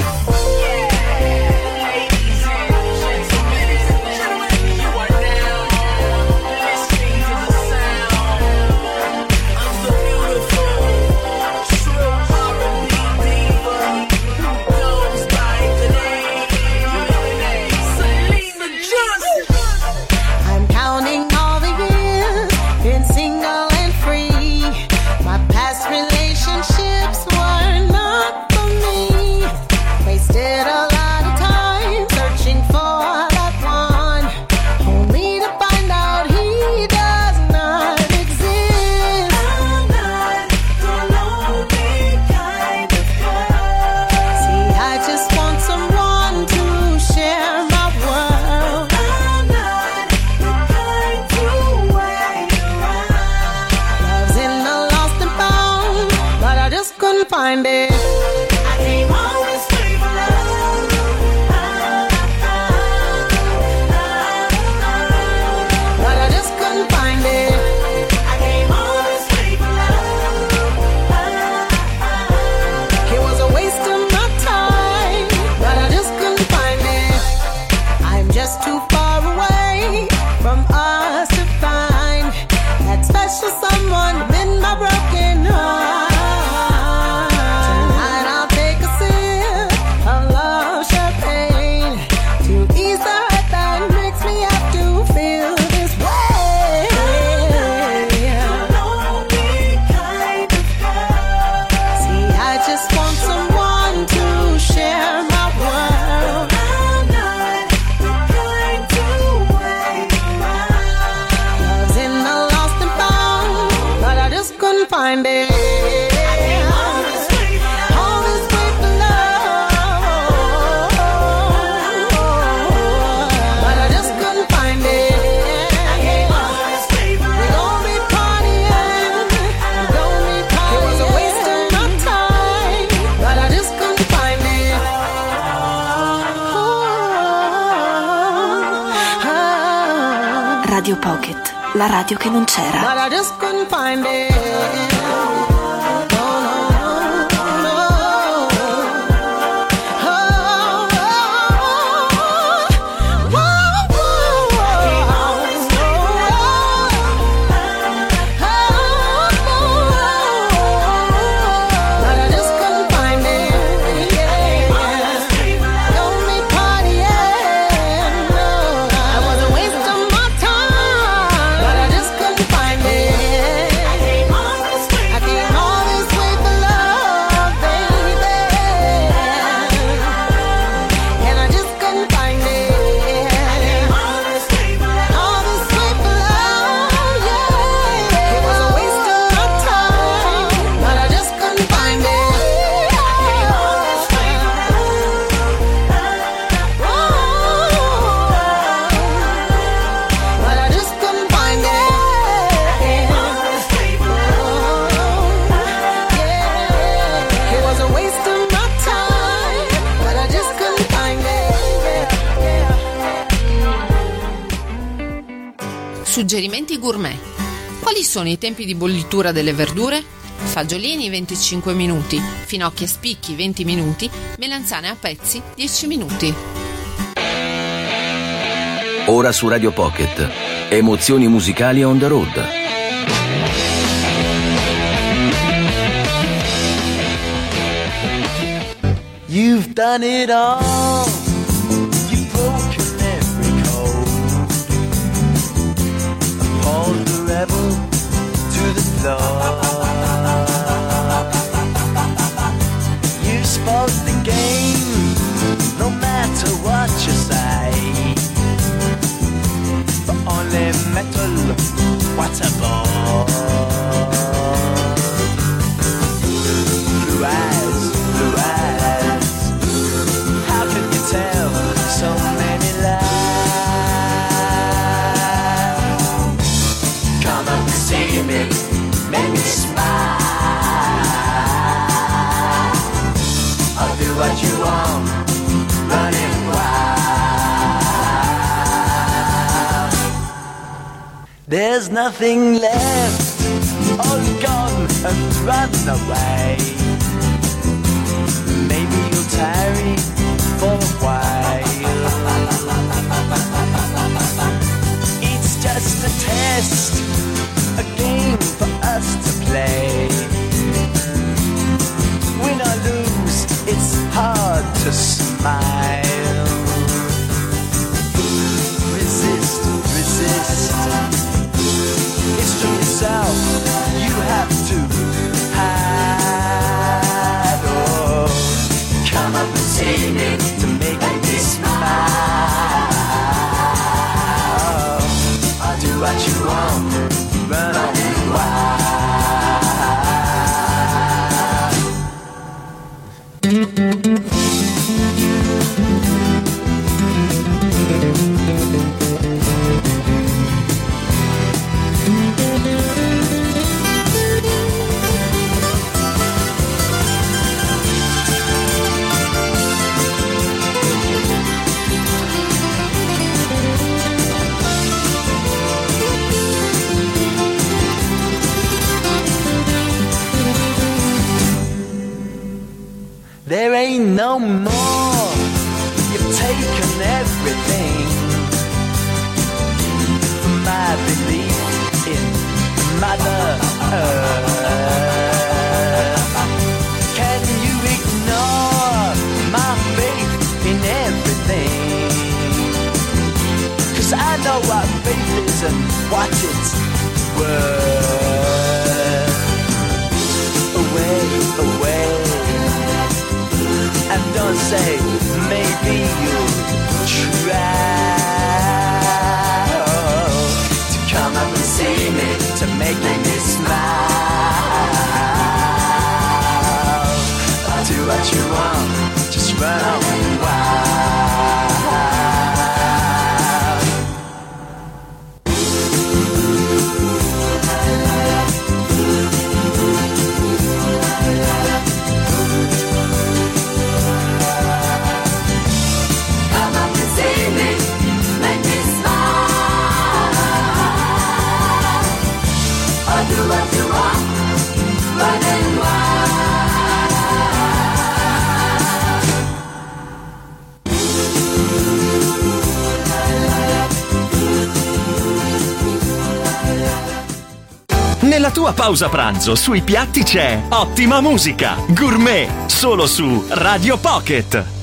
i tempi di bollitura delle verdure? Fagiolini 25 minuti, finocchi a spicchi 20 minuti, melanzane a pezzi 10 minuti. Ora su Radio Pocket, emozioni musicali on the road. You've done it all. nothing left, all gone and run away. tua pausa pranzo sui piatti c'è ottima musica, gourmet, solo su Radio Pocket.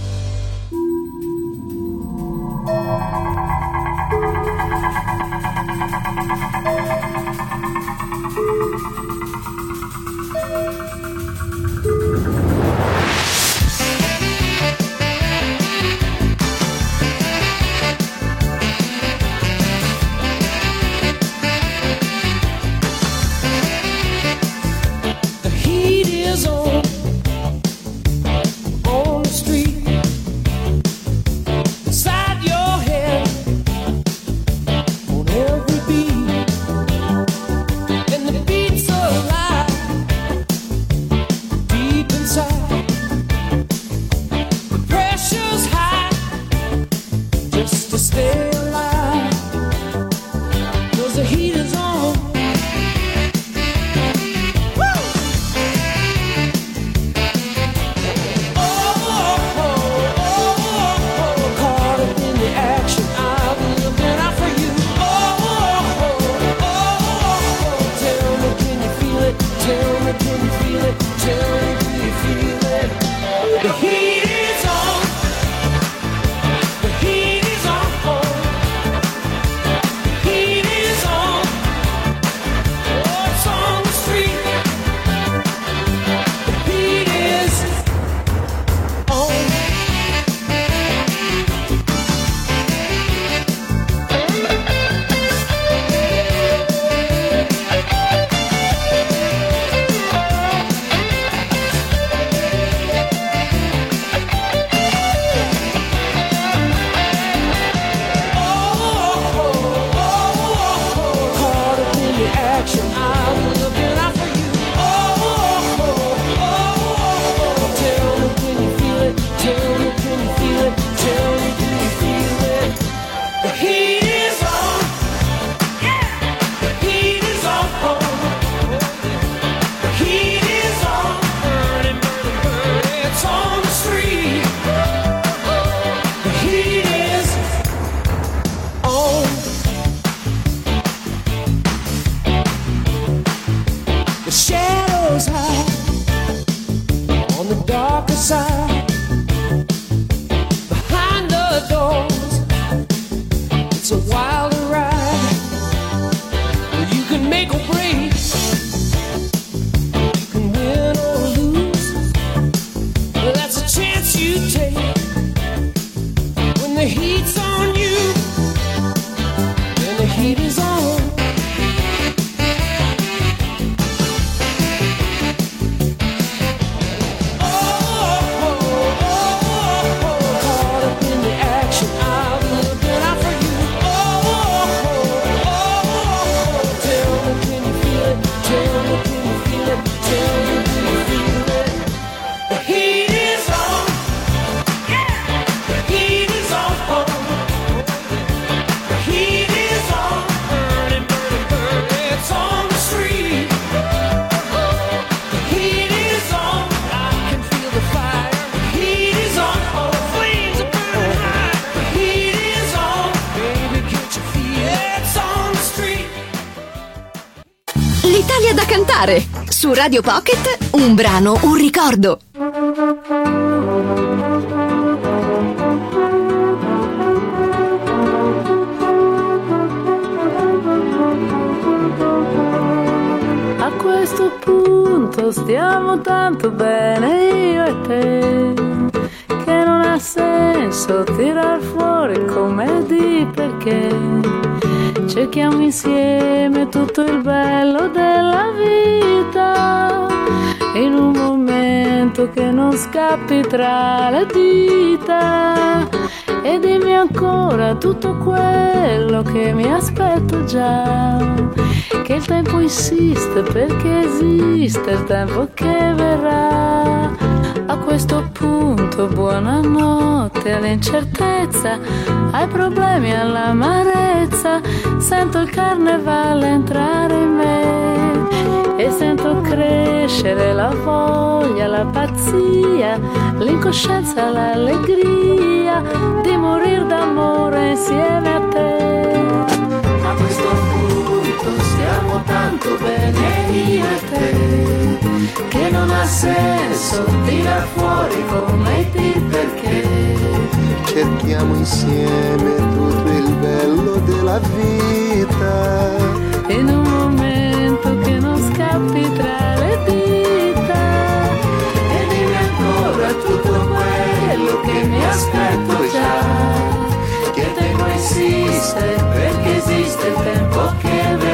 Radio Pocket, un brano, un ricordo. A questo punto stiamo tanto bene io e te, che non ha senso tirar fuori come di perché cerchiamo insieme tutto il bello della vita. In un momento che non scappi tra le dita. E dimmi ancora tutto quello che mi aspetto già. Che il tempo insiste perché esiste il tempo che verrà. A questo punto detto buonanotte all'incertezza, ai problemi, all'amarezza, sento il carnevale entrare in me e sento crescere la voglia, la pazzia, l'incoscienza, l'allegria di morire d'amore insieme a te. A questo punto stiamo tanto bene io e te senso tirar fuori come ti perché? Cerchiamo insieme tutto il bello della vita. in un momento che non scappi tra le dita. E dimmi ancora tutto quello che mi aspetto già. Che tempo esiste perché esiste il tempo che verrà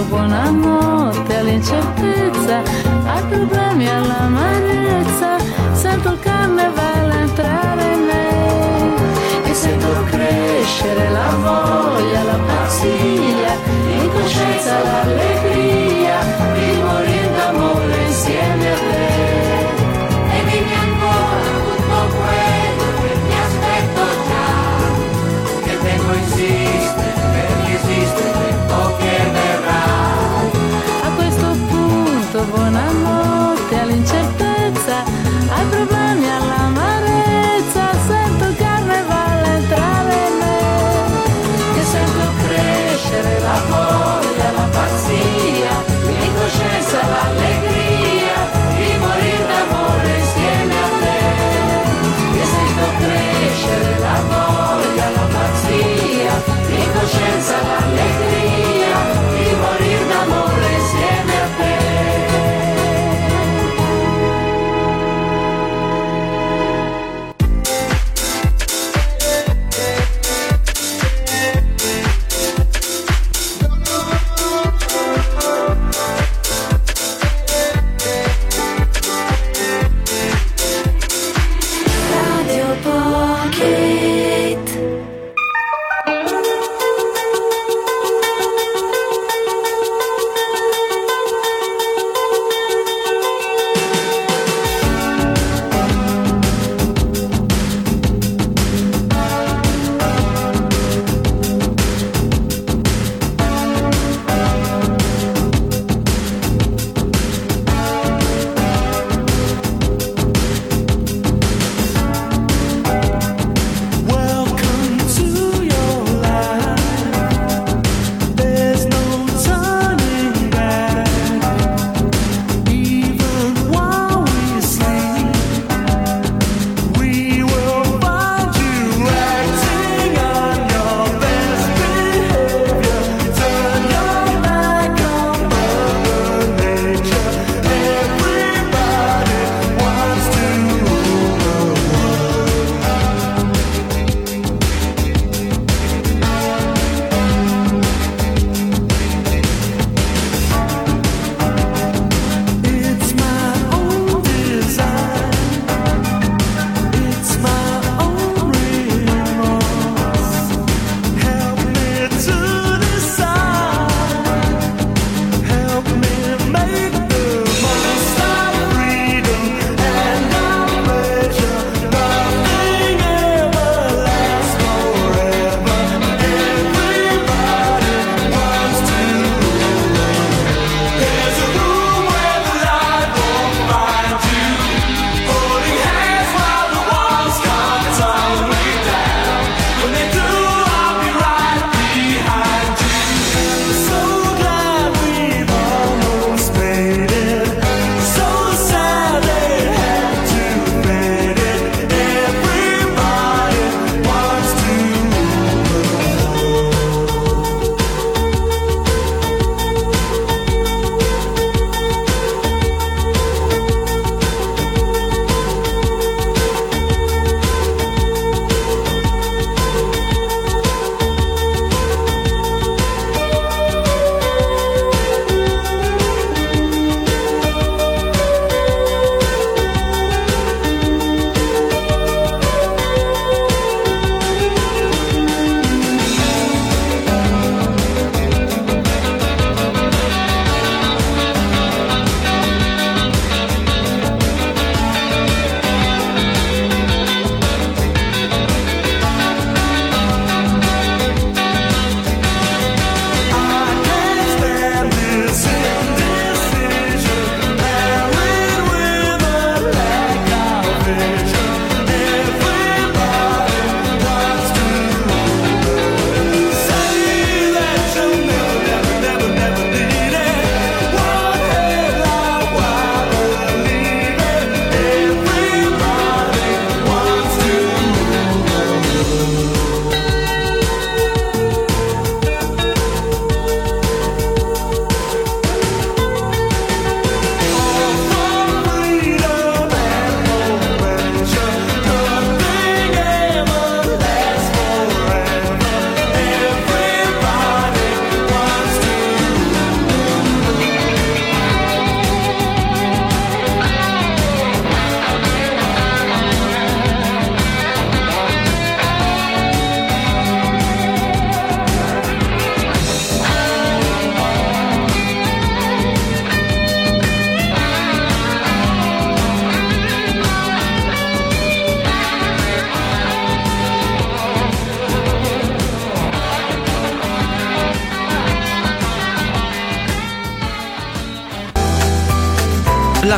punto buonanotte all'incertezza ai problemi all'amarezza sento il carnevale entrare in me e sento crescere la voglia, la pazzia, l'incoscienza, l'allegria di morire d'amore insieme a te.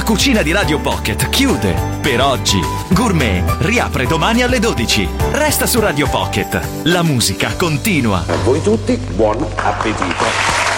Cucina di Radio Pocket chiude per oggi. Gourmet riapre domani alle 12. Resta su Radio Pocket. La musica continua. A voi tutti, buon appetito.